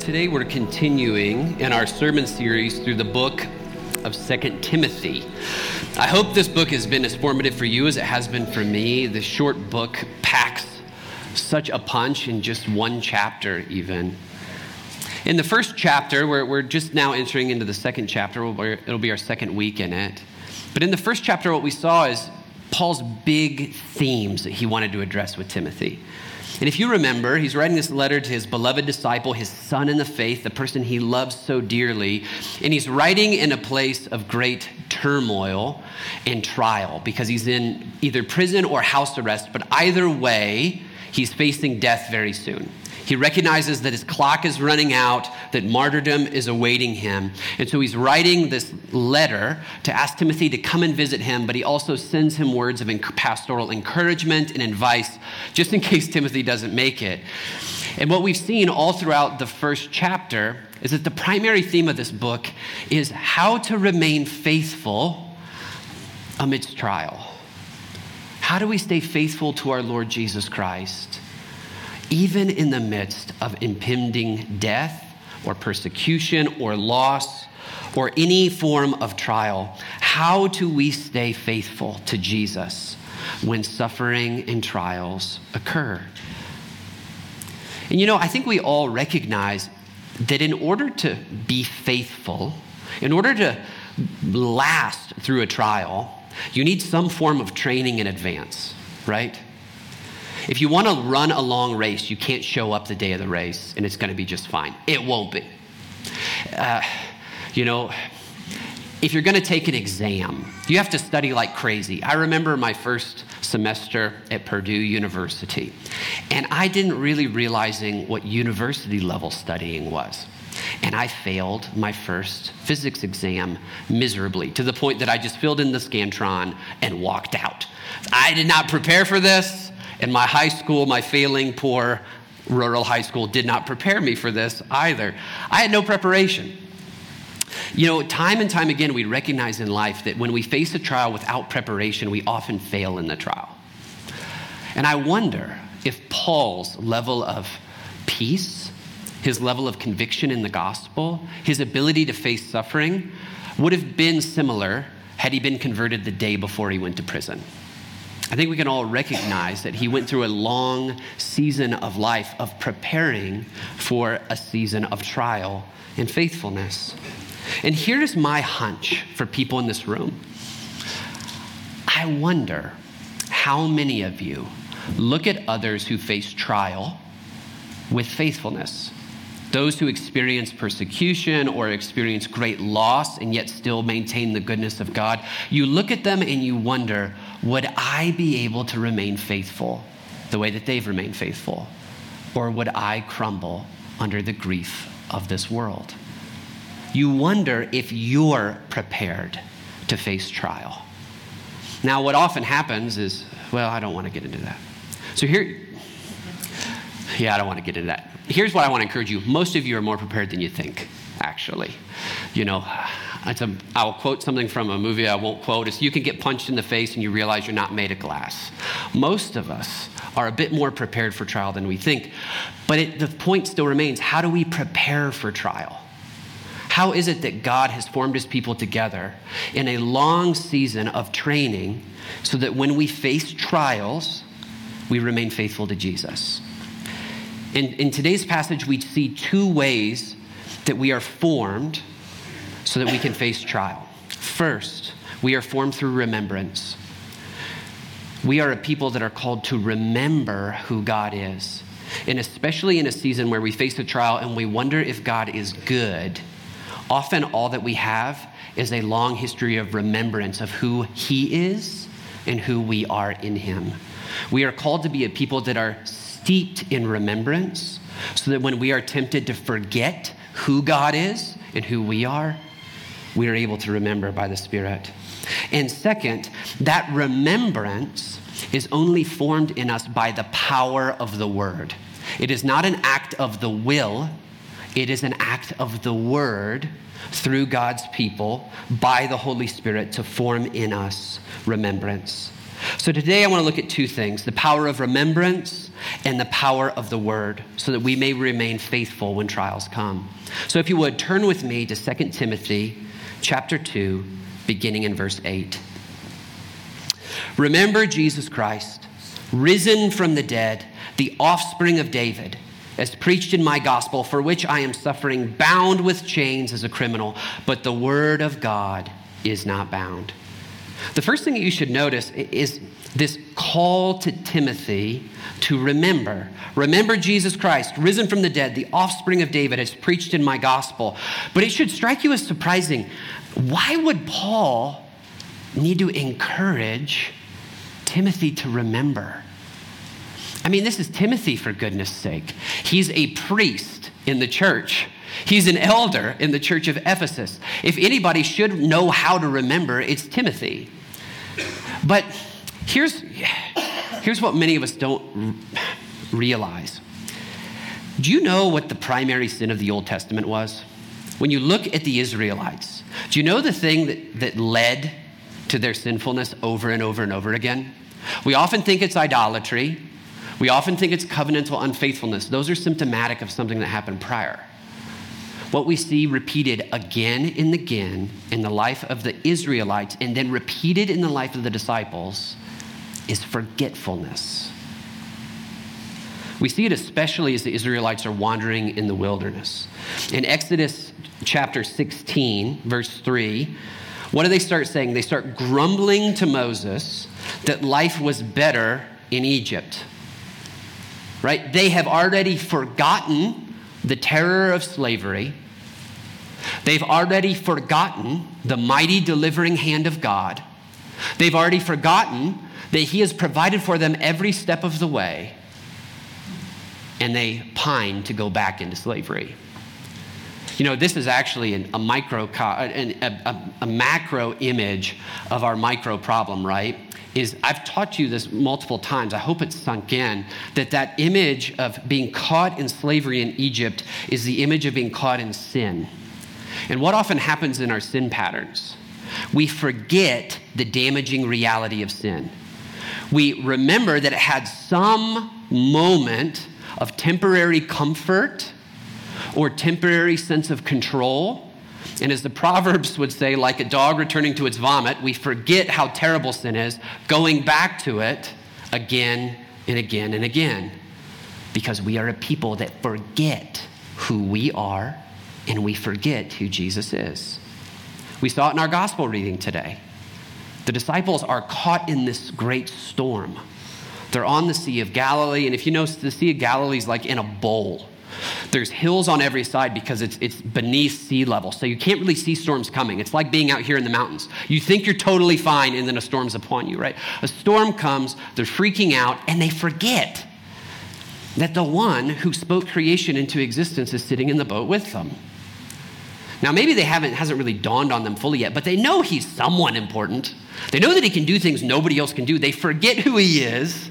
Today we're continuing in our sermon series through the book of Second Timothy. I hope this book has been as formative for you as it has been for me. The short book packs such a punch in just one chapter, even. In the first chapter, we're, we're just now entering into the second chapter, it'll be our second week in it. But in the first chapter, what we saw is Paul's big themes that he wanted to address with Timothy. And if you remember, he's writing this letter to his beloved disciple, his son in the faith, the person he loves so dearly. And he's writing in a place of great turmoil and trial because he's in either prison or house arrest. But either way, he's facing death very soon. He recognizes that his clock is running out, that martyrdom is awaiting him. And so he's writing this letter to ask Timothy to come and visit him, but he also sends him words of pastoral encouragement and advice just in case Timothy doesn't make it. And what we've seen all throughout the first chapter is that the primary theme of this book is how to remain faithful amidst trial. How do we stay faithful to our Lord Jesus Christ? Even in the midst of impending death or persecution or loss or any form of trial, how do we stay faithful to Jesus when suffering and trials occur? And you know, I think we all recognize that in order to be faithful, in order to last through a trial, you need some form of training in advance, right? If you want to run a long race, you can't show up the day of the race and it's going to be just fine. It won't be. Uh, you know, if you're going to take an exam, you have to study like crazy. I remember my first semester at Purdue University, and I didn't really realizing what university level studying was. And I failed my first physics exam miserably to the point that I just filled in the Scantron and walked out. I did not prepare for this. And my high school, my failing, poor rural high school, did not prepare me for this either. I had no preparation. You know, time and time again, we recognize in life that when we face a trial without preparation, we often fail in the trial. And I wonder if Paul's level of peace, his level of conviction in the gospel, his ability to face suffering would have been similar had he been converted the day before he went to prison. I think we can all recognize that he went through a long season of life of preparing for a season of trial and faithfulness. And here's my hunch for people in this room. I wonder how many of you look at others who face trial with faithfulness. Those who experience persecution or experience great loss and yet still maintain the goodness of God, you look at them and you wonder, would I be able to remain faithful the way that they've remained faithful? Or would I crumble under the grief of this world? You wonder if you're prepared to face trial. Now, what often happens is, well, I don't want to get into that. So here, yeah, I don't want to get into that here's what I want to encourage you. Most of you are more prepared than you think, actually. You know, a, I'll quote something from a movie I won't quote. It's you can get punched in the face and you realize you're not made of glass. Most of us are a bit more prepared for trial than we think. But it, the point still remains how do we prepare for trial? How is it that God has formed his people together in a long season of training so that when we face trials, we remain faithful to Jesus? In, in today's passage, we see two ways that we are formed so that we can face trial. First, we are formed through remembrance. We are a people that are called to remember who God is. And especially in a season where we face a trial and we wonder if God is good, often all that we have is a long history of remembrance of who He is and who we are in Him. We are called to be a people that are steeped in remembrance so that when we are tempted to forget who God is and who we are, we are able to remember by the Spirit. And second, that remembrance is only formed in us by the power of the Word. It is not an act of the will, it is an act of the Word through God's people by the Holy Spirit to form in us remembrance. So today I want to look at two things the power of remembrance and the power of the word, so that we may remain faithful when trials come. So if you would, turn with me to 2 Timothy chapter 2, beginning in verse 8. Remember Jesus Christ, risen from the dead, the offspring of David, as preached in my gospel, for which I am suffering, bound with chains as a criminal, but the word of God is not bound. The first thing that you should notice is this call to Timothy to remember. Remember Jesus Christ, risen from the dead, the offspring of David, as preached in my gospel. But it should strike you as surprising. Why would Paul need to encourage Timothy to remember? I mean, this is Timothy, for goodness sake. He's a priest in the church. He's an elder in the church of Ephesus. If anybody should know how to remember, it's Timothy. But here's, here's what many of us don't realize. Do you know what the primary sin of the Old Testament was? When you look at the Israelites, do you know the thing that, that led to their sinfulness over and over and over again? We often think it's idolatry. We often think it's covenantal unfaithfulness. Those are symptomatic of something that happened prior. What we see repeated again and again in the life of the Israelites and then repeated in the life of the disciples is forgetfulness. We see it especially as the Israelites are wandering in the wilderness. In Exodus chapter 16, verse 3, what do they start saying? They start grumbling to Moses that life was better in Egypt right? They have already forgotten the terror of slavery. They've already forgotten the mighty delivering hand of God. They've already forgotten that He has provided for them every step of the way. And they pine to go back into slavery. You know, this is actually an, a micro, a, a, a macro image of our micro problem, right? is I've taught you this multiple times. I hope it's sunk in that that image of being caught in slavery in Egypt is the image of being caught in sin. And what often happens in our sin patterns? We forget the damaging reality of sin. We remember that it had some moment of temporary comfort or temporary sense of control and as the Proverbs would say, like a dog returning to its vomit, we forget how terrible sin is, going back to it again and again and again. Because we are a people that forget who we are and we forget who Jesus is. We saw it in our gospel reading today. The disciples are caught in this great storm. They're on the Sea of Galilee, and if you know, the Sea of Galilee is like in a bowl. There's hills on every side because it's, it's beneath sea level. So you can't really see storms coming. It's like being out here in the mountains. You think you're totally fine, and then a storm's upon you, right? A storm comes, they're freaking out, and they forget that the one who spoke creation into existence is sitting in the boat with them. Now, maybe they haven't hasn't really dawned on them fully yet, but they know he's someone important. They know that he can do things nobody else can do. They forget who he is,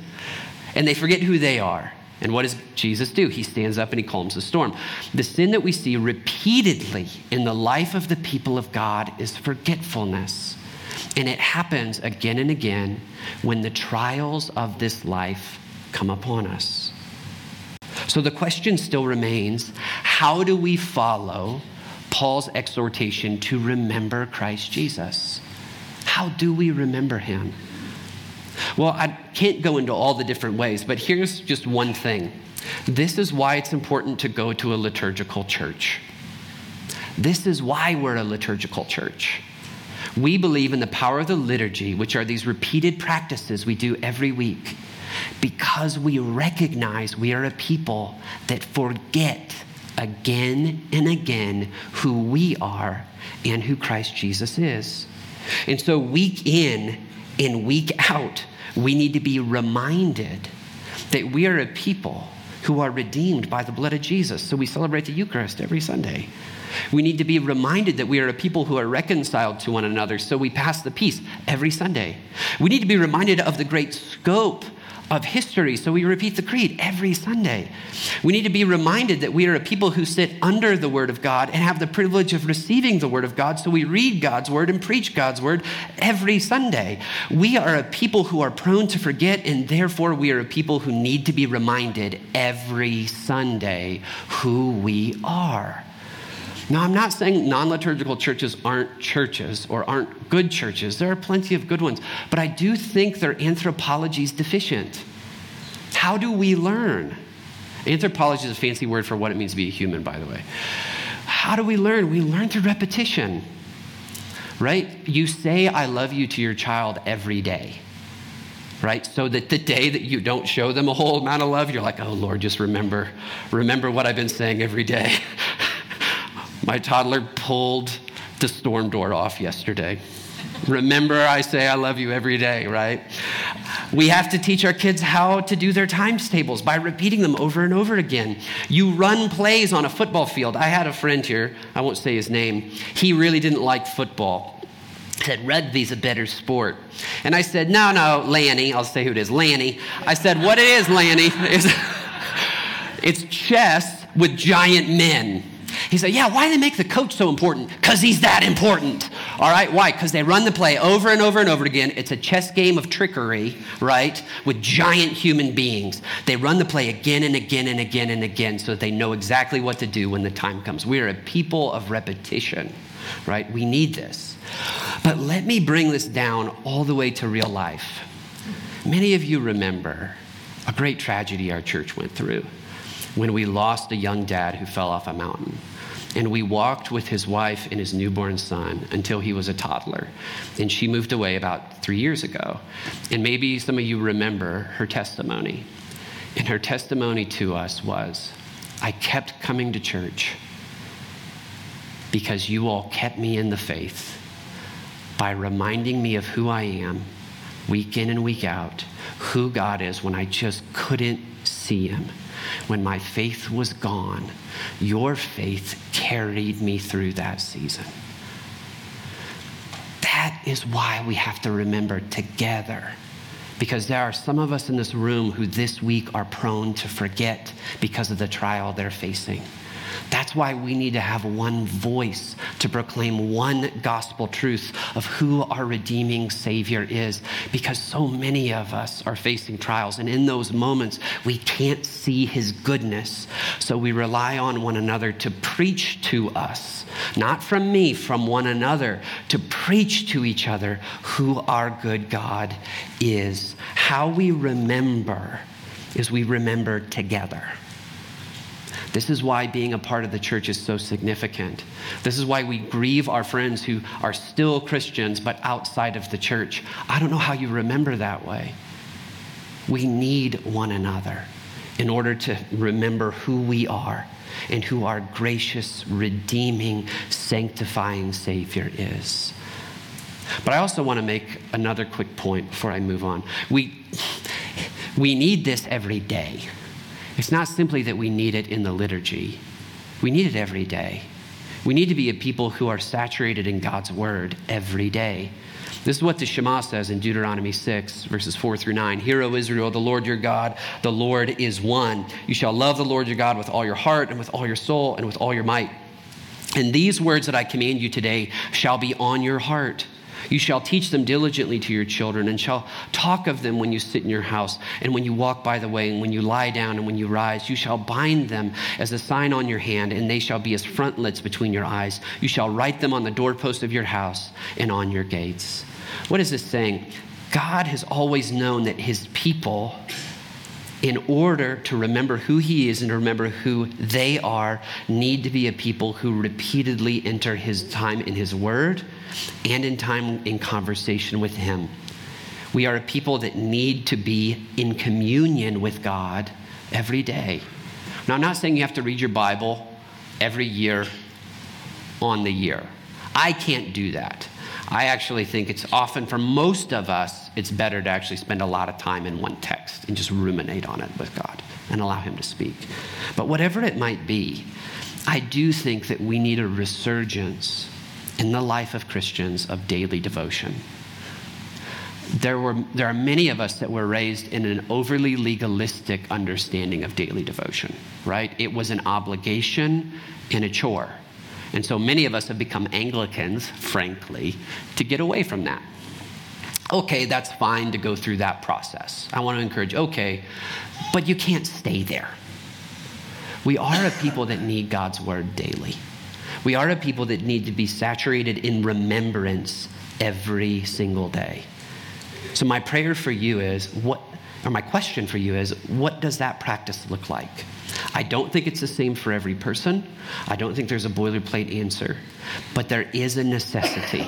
and they forget who they are. And what does Jesus do? He stands up and he calms the storm. The sin that we see repeatedly in the life of the people of God is forgetfulness. And it happens again and again when the trials of this life come upon us. So the question still remains how do we follow Paul's exhortation to remember Christ Jesus? How do we remember him? Well, I can't go into all the different ways, but here's just one thing. This is why it's important to go to a liturgical church. This is why we're a liturgical church. We believe in the power of the liturgy, which are these repeated practices we do every week, because we recognize we are a people that forget again and again who we are and who Christ Jesus is. And so, week in and week out, we need to be reminded that we are a people who are redeemed by the blood of Jesus. So we celebrate the Eucharist every Sunday. We need to be reminded that we are a people who are reconciled to one another, so we pass the peace every Sunday. We need to be reminded of the great scope of history, so we repeat the creed every Sunday. We need to be reminded that we are a people who sit under the Word of God and have the privilege of receiving the Word of God, so we read God's Word and preach God's Word every Sunday. We are a people who are prone to forget, and therefore we are a people who need to be reminded every Sunday who we are. Now, I'm not saying non liturgical churches aren't churches or aren't good churches. There are plenty of good ones. But I do think their anthropology is deficient. How do we learn? Anthropology is a fancy word for what it means to be a human, by the way. How do we learn? We learn through repetition, right? You say, I love you to your child every day right? So that the day that you don't show them a whole amount of love, you're like, oh Lord, just remember, remember what I've been saying every day. My toddler pulled the storm door off yesterday. Remember, I say I love you every day, right? We have to teach our kids how to do their times tables by repeating them over and over again. You run plays on a football field. I had a friend here, I won't say his name. He really didn't like football. Said, Rugby's a better sport. And I said, No, no, Lanny. I'll say who it is, Lanny. I said, What it is, Lanny, is it's chess with giant men. He said, Yeah, why do they make the coach so important? Because he's that important. All right, why? Because they run the play over and over and over again. It's a chess game of trickery, right? With giant human beings. They run the play again and again and again and again so that they know exactly what to do when the time comes. We are a people of repetition, right? We need this. But let me bring this down all the way to real life. Many of you remember a great tragedy our church went through when we lost a young dad who fell off a mountain. And we walked with his wife and his newborn son until he was a toddler. And she moved away about three years ago. And maybe some of you remember her testimony. And her testimony to us was I kept coming to church because you all kept me in the faith by reminding me of who I am week in and week out, who God is when I just couldn't see him when my faith was gone, your faith carried me through that season. That is why we have to remember together. Because there are some of us in this room who this week are prone to forget because of the trial they're facing. That's why we need to have one voice to proclaim one gospel truth of who our redeeming Savior is, because so many of us are facing trials. And in those moments, we can't see His goodness. So we rely on one another to preach to us, not from me, from one another, to preach to each other who our good God is. How we remember is we remember together. This is why being a part of the church is so significant. This is why we grieve our friends who are still Christians but outside of the church. I don't know how you remember that way. We need one another in order to remember who we are and who our gracious, redeeming, sanctifying Savior is. But I also want to make another quick point before I move on. We, we need this every day. It's not simply that we need it in the liturgy, we need it every day. We need to be a people who are saturated in God's word every day. This is what the Shema says in Deuteronomy 6, verses 4 through 9. Hear, O Israel, the Lord your God, the Lord is one. You shall love the Lord your God with all your heart and with all your soul and with all your might. And these words that I command you today shall be on your heart. You shall teach them diligently to your children, and shall talk of them when you sit in your house, and when you walk by the way, and when you lie down, and when you rise. You shall bind them as a sign on your hand, and they shall be as frontlets between your eyes. You shall write them on the doorpost of your house and on your gates. What is this saying? God has always known that his people in order to remember who he is and to remember who they are, need to be a people who repeatedly enter his time in his word and in time in conversation with him. We are a people that need to be in communion with God every day. Now, I'm not saying you have to read your Bible every year on the year. I can't do that. I actually think it's often, for most of us, it's better to actually spend a lot of time in one text and just ruminate on it with God and allow Him to speak. But whatever it might be, I do think that we need a resurgence in the life of Christians of daily devotion. there, were, there are many of us that were raised in an overly legalistic understanding of daily devotion, right? It was an obligation and a chore. And so many of us have become Anglicans, frankly, to get away from that. Okay, that's fine to go through that process. I want to encourage, okay, but you can't stay there. We are a people that need God's word daily. We are a people that need to be saturated in remembrance every single day. So, my prayer for you is what, or my question for you is, what does that practice look like? I don't think it's the same for every person. I don't think there's a boilerplate answer. But there is a necessity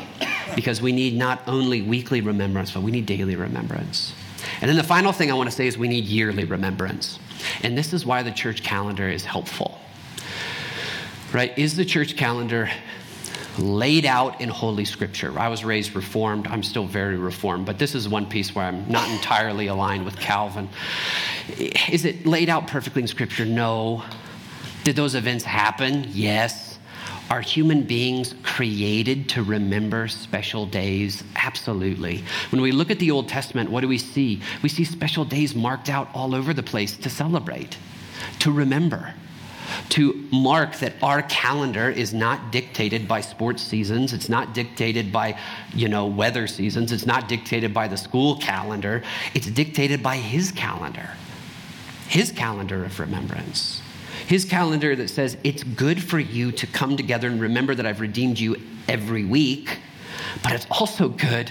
because we need not only weekly remembrance, but we need daily remembrance. And then the final thing I want to say is we need yearly remembrance. And this is why the church calendar is helpful. Right? Is the church calendar laid out in Holy Scripture. I was raised Reformed. I'm still very Reformed, but this is one piece where I'm not entirely aligned with Calvin. Is it laid out perfectly in Scripture? No. Did those events happen? Yes. Are human beings created to remember special days? Absolutely. When we look at the Old Testament, what do we see? We see special days marked out all over the place to celebrate, to remember to mark that our calendar is not dictated by sports seasons. It's not dictated by, you know, weather seasons. It's not dictated by the school calendar. It's dictated by his calendar, his calendar of remembrance. His calendar that says it's good for you to come together and remember that I've redeemed you every week, but it's also good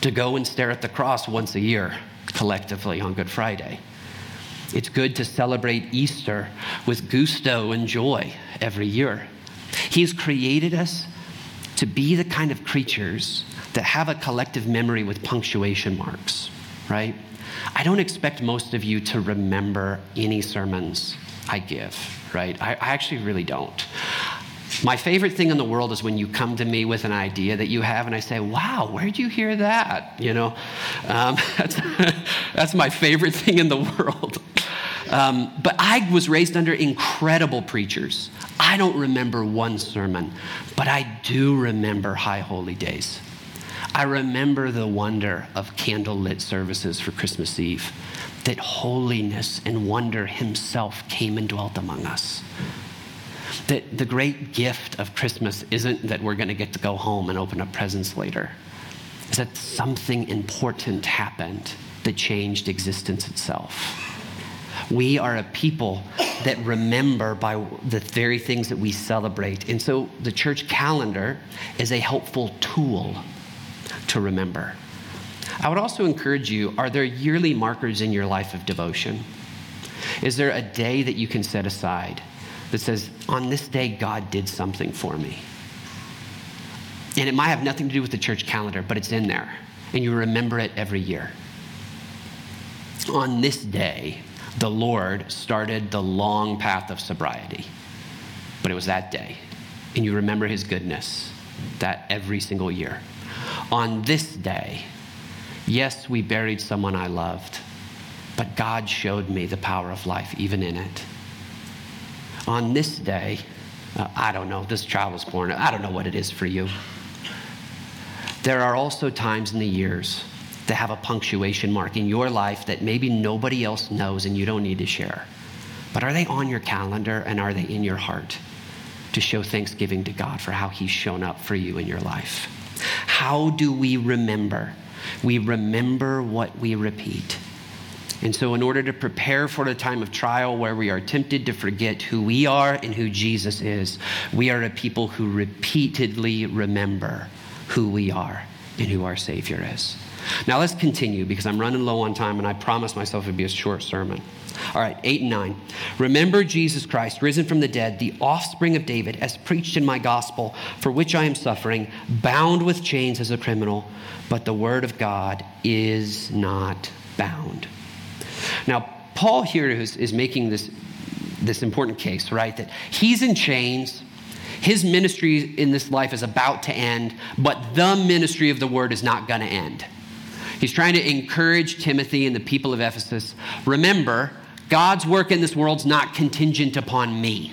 to go and stare at the cross once a year collectively on Good Friday. It's good to celebrate Easter with gusto and joy every year. He's created us to be the kind of creatures that have a collective memory with punctuation marks, right? I don't expect most of you to remember any sermons I give, right? I, I actually really don't. My favorite thing in the world is when you come to me with an idea that you have, and I say, "Wow, where'd you hear that?" You know, um, that's, that's my favorite thing in the world. Um, but I was raised under incredible preachers. I don't remember one sermon, but I do remember high holy days. I remember the wonder of candlelit services for Christmas Eve, that holiness and wonder Himself came and dwelt among us. That the great gift of Christmas isn't that we're going to get to go home and open up presents later, is that something important happened that changed existence itself. We are a people that remember by the very things that we celebrate. And so the church calendar is a helpful tool to remember. I would also encourage you are there yearly markers in your life of devotion? Is there a day that you can set aside that says, on this day, God did something for me? And it might have nothing to do with the church calendar, but it's in there. And you remember it every year. On this day, the Lord started the long path of sobriety. But it was that day. And you remember his goodness that every single year. On this day, yes, we buried someone I loved, but God showed me the power of life even in it. On this day, uh, I don't know, this child was born. I don't know what it is for you. There are also times in the years to have a punctuation mark in your life that maybe nobody else knows and you don't need to share. But are they on your calendar and are they in your heart to show thanksgiving to God for how He's shown up for you in your life? How do we remember? We remember what we repeat. And so, in order to prepare for the time of trial where we are tempted to forget who we are and who Jesus is, we are a people who repeatedly remember who we are and who our Savior is. Now let's continue because I'm running low on time and I promised myself it'd be a short sermon. All right, 8 and 9. Remember Jesus Christ, risen from the dead, the offspring of David, as preached in my gospel, for which I am suffering, bound with chains as a criminal, but the word of God is not bound. Now, Paul here is, is making this, this important case, right? That he's in chains. His ministry in this life is about to end, but the ministry of the word is not going to end. He's trying to encourage Timothy and the people of Ephesus remember, God's work in this world's not contingent upon me.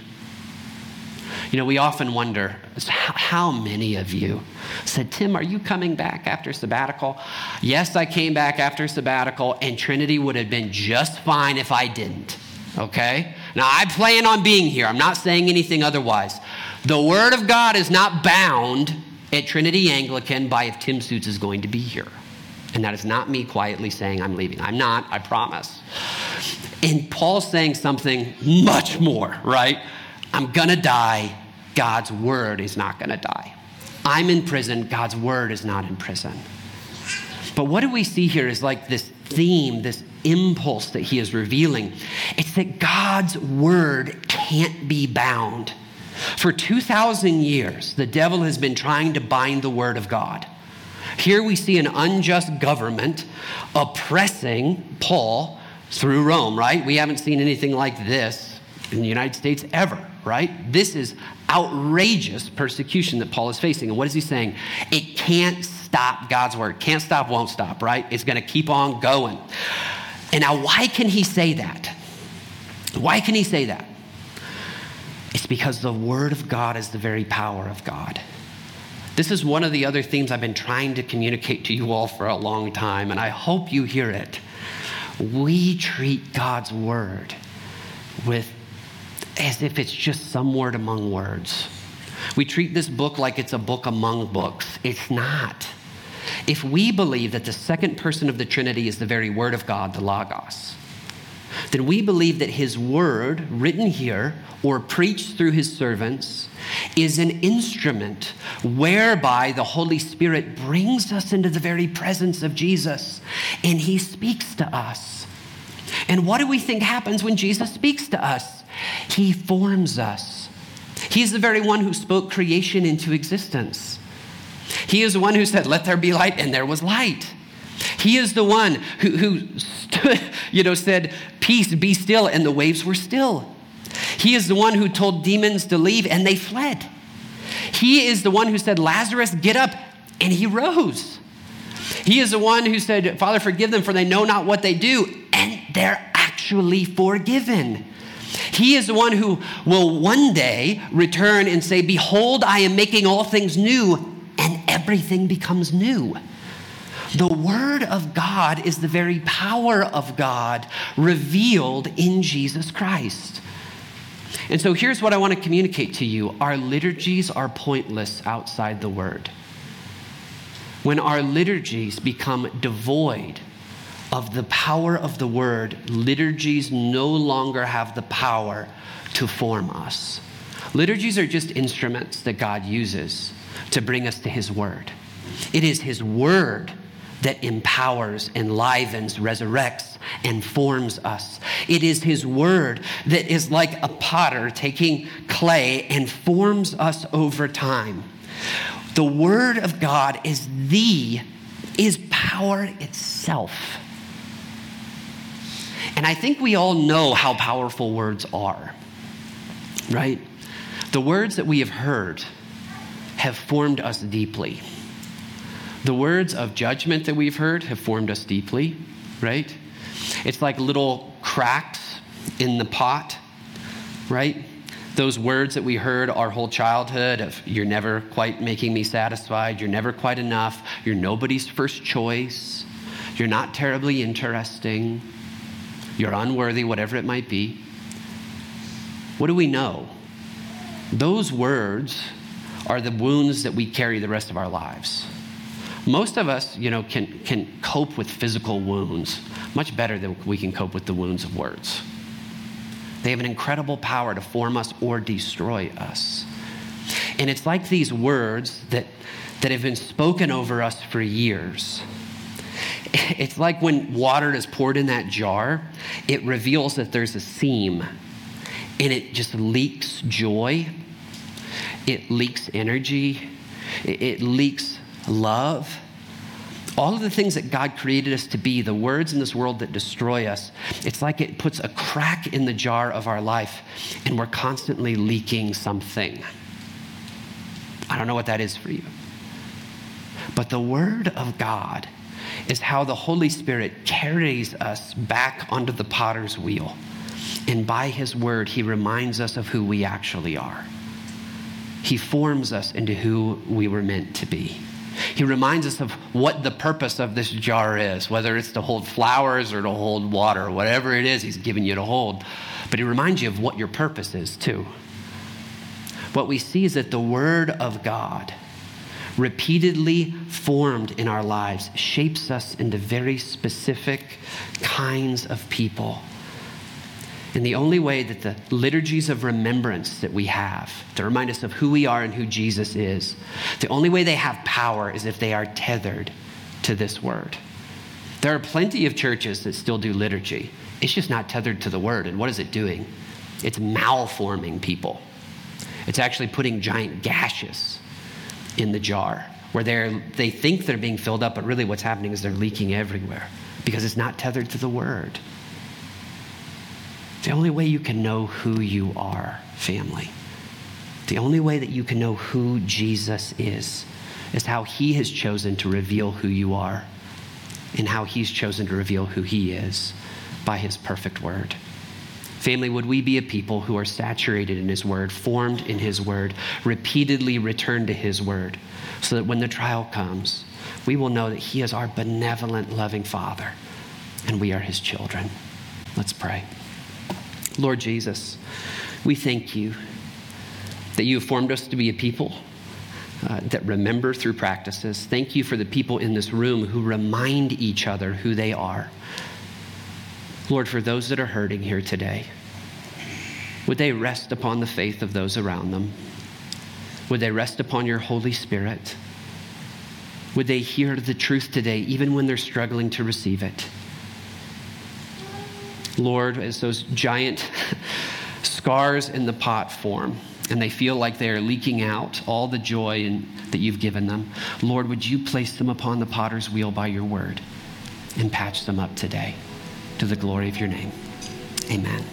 You know, we often wonder how many of you said, Tim, are you coming back after sabbatical? Yes, I came back after sabbatical, and Trinity would have been just fine if I didn't. Okay? Now, I plan on being here. I'm not saying anything otherwise. The Word of God is not bound at Trinity Anglican by if Tim Soots is going to be here. And that is not me quietly saying I'm leaving. I'm not, I promise. And Paul's saying something much more, right? I'm gonna die. God's word is not gonna die. I'm in prison. God's word is not in prison. But what do we see here is like this theme, this impulse that he is revealing. It's that God's word can't be bound. For 2,000 years, the devil has been trying to bind the word of God. Here we see an unjust government oppressing Paul through Rome, right? We haven't seen anything like this in the United States ever, right? This is outrageous persecution that Paul is facing. And what is he saying? It can't stop God's word. Can't stop, won't stop, right? It's going to keep on going. And now, why can he say that? Why can he say that? It's because the word of God is the very power of God. This is one of the other themes I've been trying to communicate to you all for a long time, and I hope you hear it. We treat God's word with as if it's just some word among words. We treat this book like it's a book among books. It's not. If we believe that the second person of the Trinity is the very Word of God, the Logos, then we believe that His Word, written here or preached through His servants, is an instrument whereby the Holy Spirit brings us into the very presence of Jesus and He speaks to us. And what do we think happens when Jesus speaks to us? He forms us. He's the very one who spoke creation into existence. He is the one who said, Let there be light, and there was light. He is the one who, who stood, you know, said, Peace, be still, and the waves were still. He is the one who told demons to leave, and they fled. He is the one who said, Lazarus, get up, and he rose. He is the one who said, Father, forgive them, for they know not what they do, and they're actually forgiven. He is the one who will one day return and say, Behold, I am making all things new, and everything becomes new. The Word of God is the very power of God revealed in Jesus Christ. And so here's what I want to communicate to you our liturgies are pointless outside the Word. When our liturgies become devoid of the power of the word, liturgies no longer have the power to form us. Liturgies are just instruments that God uses to bring us to His word. It is His word that empowers, enlivens, resurrects, and forms us. It is His Word that is like a potter taking clay and forms us over time. The Word of God is the, is power itself. And I think we all know how powerful words are, right? The words that we have heard have formed us deeply. The words of judgment that we've heard have formed us deeply, right? It's like little cracks in the pot, right? Those words that we heard our whole childhood of you're never quite making me satisfied, you're never quite enough, you're nobody's first choice, you're not terribly interesting, you're unworthy, whatever it might be. What do we know? Those words are the wounds that we carry the rest of our lives. Most of us, you know, can, can cope with physical wounds much better than we can cope with the wounds of words. They have an incredible power to form us or destroy us. And it's like these words that, that have been spoken over us for years it's like when water is poured in that jar, it reveals that there's a seam and it just leaks joy, it leaks energy, it, leaks love. All of the things that God created us to be, the words in this world that destroy us, it's like it puts a crack in the jar of our life and we're constantly leaking something. I don't know what that is for you. But the Word of God is how the Holy Spirit carries us back onto the potter's wheel. And by his word, he reminds us of who we actually are. He forms us into who we were meant to be. He reminds us of what the purpose of this jar is, whether it's to hold flowers or to hold water, whatever it is He's given you to hold. But He reminds you of what your purpose is, too. What we see is that the Word of God, repeatedly formed in our lives, shapes us into very specific kinds of people and the only way that the liturgies of remembrance that we have to remind us of who we are and who Jesus is, the only way they have power is if they are tethered to this word. There are plenty of churches that still do liturgy. It's just not tethered to the word. And what is it doing? It's malforming people. It's actually putting giant gashes in the jar where they're, they think they're being filled up, but really what's happening is they're leaking everywhere because it's not tethered to the word. The only way you can know who you are, family, the only way that you can know who Jesus is, is how he has chosen to reveal who you are and how he's chosen to reveal who he is by his perfect word. Family, would we be a people who are saturated in his word, formed in his word, repeatedly return to his word, so that when the trial comes, we will know that he is our benevolent, loving Father, and we are his children. Let's pray. Lord Jesus, we thank you that you have formed us to be a people uh, that remember through practices. Thank you for the people in this room who remind each other who they are. Lord, for those that are hurting here today, would they rest upon the faith of those around them? Would they rest upon your Holy Spirit? Would they hear the truth today, even when they're struggling to receive it? Lord, as those giant scars in the pot form and they feel like they are leaking out all the joy in, that you've given them, Lord, would you place them upon the potter's wheel by your word and patch them up today to the glory of your name? Amen.